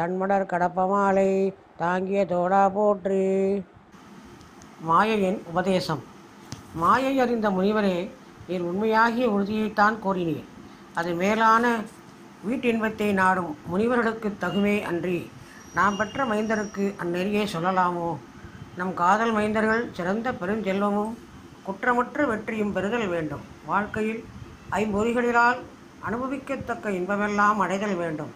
தன்மடர் கடப்பமாலை தாங்கிய தோடா போற்றி. மாயையின் உபதேசம். மாயை அறிந்த முனிவரே நீர் உண்மையாகிய உறுதியைத்தான் கோரினீர். அது மேலான வீட்டின்பத்தை நாடும் முனிவர்களுக்கு தகுமே அன்றி நாம் பெற்ற மைந்தருக்கு அந்நெறியை சொல்லலாமோ? நம் காதல் மைந்தர்கள் சிறந்த பெருஞ்செல்வமும் குற்றமற்ற வெற்றியும் பெறுதல் வேண்டும். வாழ்க்கையில் ஐம்பொறிகளிலால் அனுபவிக்கத்தக்க இன்பமெல்லாம் அடைதல் வேண்டும்.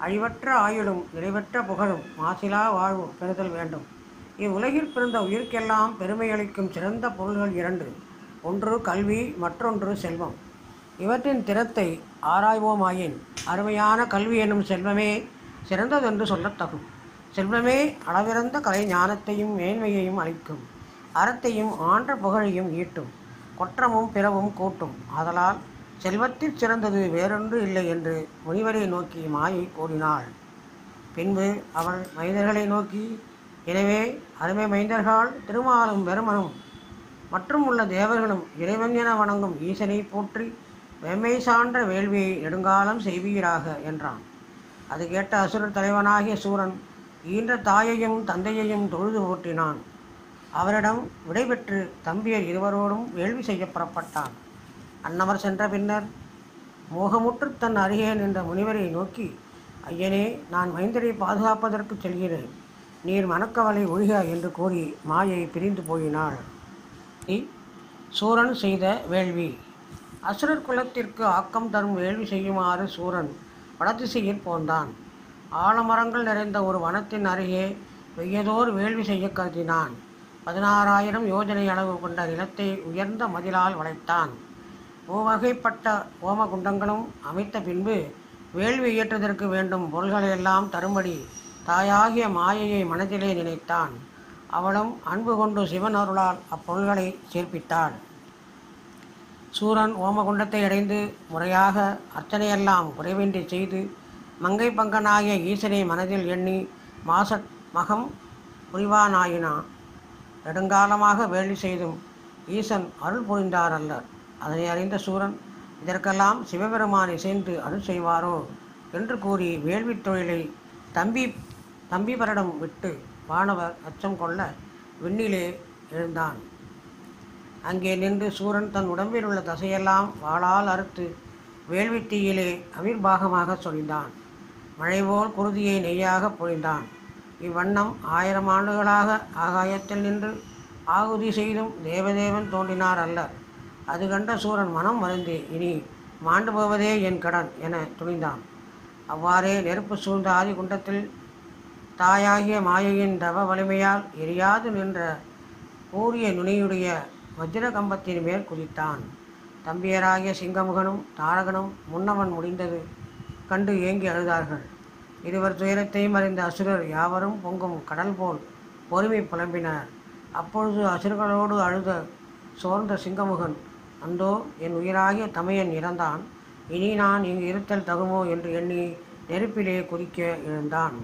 அழிவற்ற ஆயுளும் நிறைவற்ற புகழும் மாசிலா வாழ்வும் பெறுதல் வேண்டும். இவ்வுலகில் பிறந்த உயிருக்கெல்லாம் பெருமை அளிக்கும் சிறந்த பொருள்கள் இரண்டு ஒன்று கல்வி மற்றொன்று செல்வம். இவற்றின் திறத்தை ஆராய்வோமாயின் அருமையான கல்வி எனும் செல்வமே சிறந்ததென்று சொல்லத்தகும். செல்வமே அளவிறந்த கலை ஞானத்தையும் மேன்மையையும் அளிக்கும். அறத்தையும் ஆன்ற புகழையும் ஈட்டும். கொற்றமும் பிறவும் கூட்டும். ஆதலால் செல்வத்தில் சிறந்தது வேறொன்று இல்லை என்று முனிவரை நோக்கி மாயை கூறினாள். பின்பு அவள் மைந்தர்களை நோக்கி எனவே அருமை மைந்தர்கள் திருமாலும் பெருமனும் மற்றும் உள்ள தேவர்களும் இறைவன் என வணங்கும் ஈசனை போற்றி வெம்மை சான்ற வேள்வியை நெடுங்காலம் செய்வீராக என்றான். அது கேட்ட அசுரர் தலைவனாகிய சூரன் ஈன்ற தாயையும் தந்தையையும் தொழுது ஓட்டினான். அவரிடம் விடைபெற்று தம்பியர் இருவரோடும் வேள்வி செய்ய புறப்பட்டான். அன்னவர் சென்ற பின்னர் மோகமுற்று தன் அருகே நின்ற முனிவரை நோக்கி ஐயனே நான் மைந்தரை பாதுகாப்பதற்கு செல்கிறேன். நீர் மணக்கவலை ஒழிக என்று கூறி மாயை பிரிந்து போயினாள். சூரன் செய்த வேள்வி. அசுரர் குலத்திற்கு ஆக்கம் தரும் வேள்வி செய்யுமாறு சூரன் வடதிசையில் போந்தான். ஆலமரங்கள் நிறைந்த ஒரு வனத்தின் அருகே வெய்யதோர் வேள்வி செய்ய கருதினான். பதினாறாயிரம் யோஜனை அளவு கொண்ட நிலத்தை உயர்ந்த மதிலால் வளைத்தான். மூவகைப்பட்ட ஓமகுண்டங்களும் அமைத்த பின்பு வேள்வி இயற்றுவதற்கு வேண்டும் பொருள்களையெல்லாம் தரும்படி தாயாகிய மாயையை மனதிலே நினைத்தான். அவளும் அன்பு கொண்டு சிவன் அருளால் அப்பொருள்களை சேர்ப்பித்தாள். சூரன் ஓமகுண்டத்தை அடைந்து முறையாக அர்ச்சனையெல்லாம் குறைவின்றி செய்து மங்கை பங்கனாகிய ஈசனை மனதில் எண்ணி மாச மகம் புரிவானாயினான் நெடுங்காலமாக வேள்வி செய்தும் ஈசன் அருள் புரிந்தார் அல்லர். அதனை அறிந்த சூரன் இதற்கெல்லாம் சிவபெருமானை இசைந்து அருள் செய்வாரோ? என்று கூறி வேள்வித் தொழிலை தம்பி தம்பிபரிடம் விட்டு வானவர் அச்சம் கொள்ள விண்ணிலே எழுந்தான். அங்கே நின்று சூரன் தன் உடம்பில் உள்ள தசையெல்லாம் வாளால் அறுத்து வேள்வித் தீயிலே அவிர்பாகமாக சொரிந்தான். மழைபோல் குருதியை நெய்யாக பொழிந்தான். இவ்வண்ணம் ஆயிரம் ஆண்டுகளாக ஆகாயத்தில் நின்று ஆகுதி செய்தும் தேவதேவன் தோன்றினார் அல்லர். அது கண்ட சூரன் மனம் மறந்து இனி மாண்டு போவதே என் கடன் என துணிந்தான். அவ்வாறே நெருப்பு சூழ்ந்த ஆதிகுண்டத்தில் தாயாகிய மாயையின் தவ வலிமையால் எரியாது நின்ற கூறிய நுனியுடைய வஜ்ர கம்பத்தின் மேல் குதித்தான். தம்பியராகிய சிங்கமுகனும் தாரகனும் முன்னவன் முடிந்தது கண்டு ஏங்கி அழுதார்கள். இருவர் துயரத்தையும் அறிந்த அசுரர் யாவரும் பொங்கும் கடல் போல் பொறுமை புலம்பினர். அப்பொழுது அசுரர்களோடு அழுத சோர்ந்த சிங்கமுகன் அந்தோ என் உயிராகிய தமையன் இறந்தான். இனி நான் இங்கு இருத்தல் தகுமோ என்று எண்ணி நெருப்பிலே குதிக்க எழுந்தான்.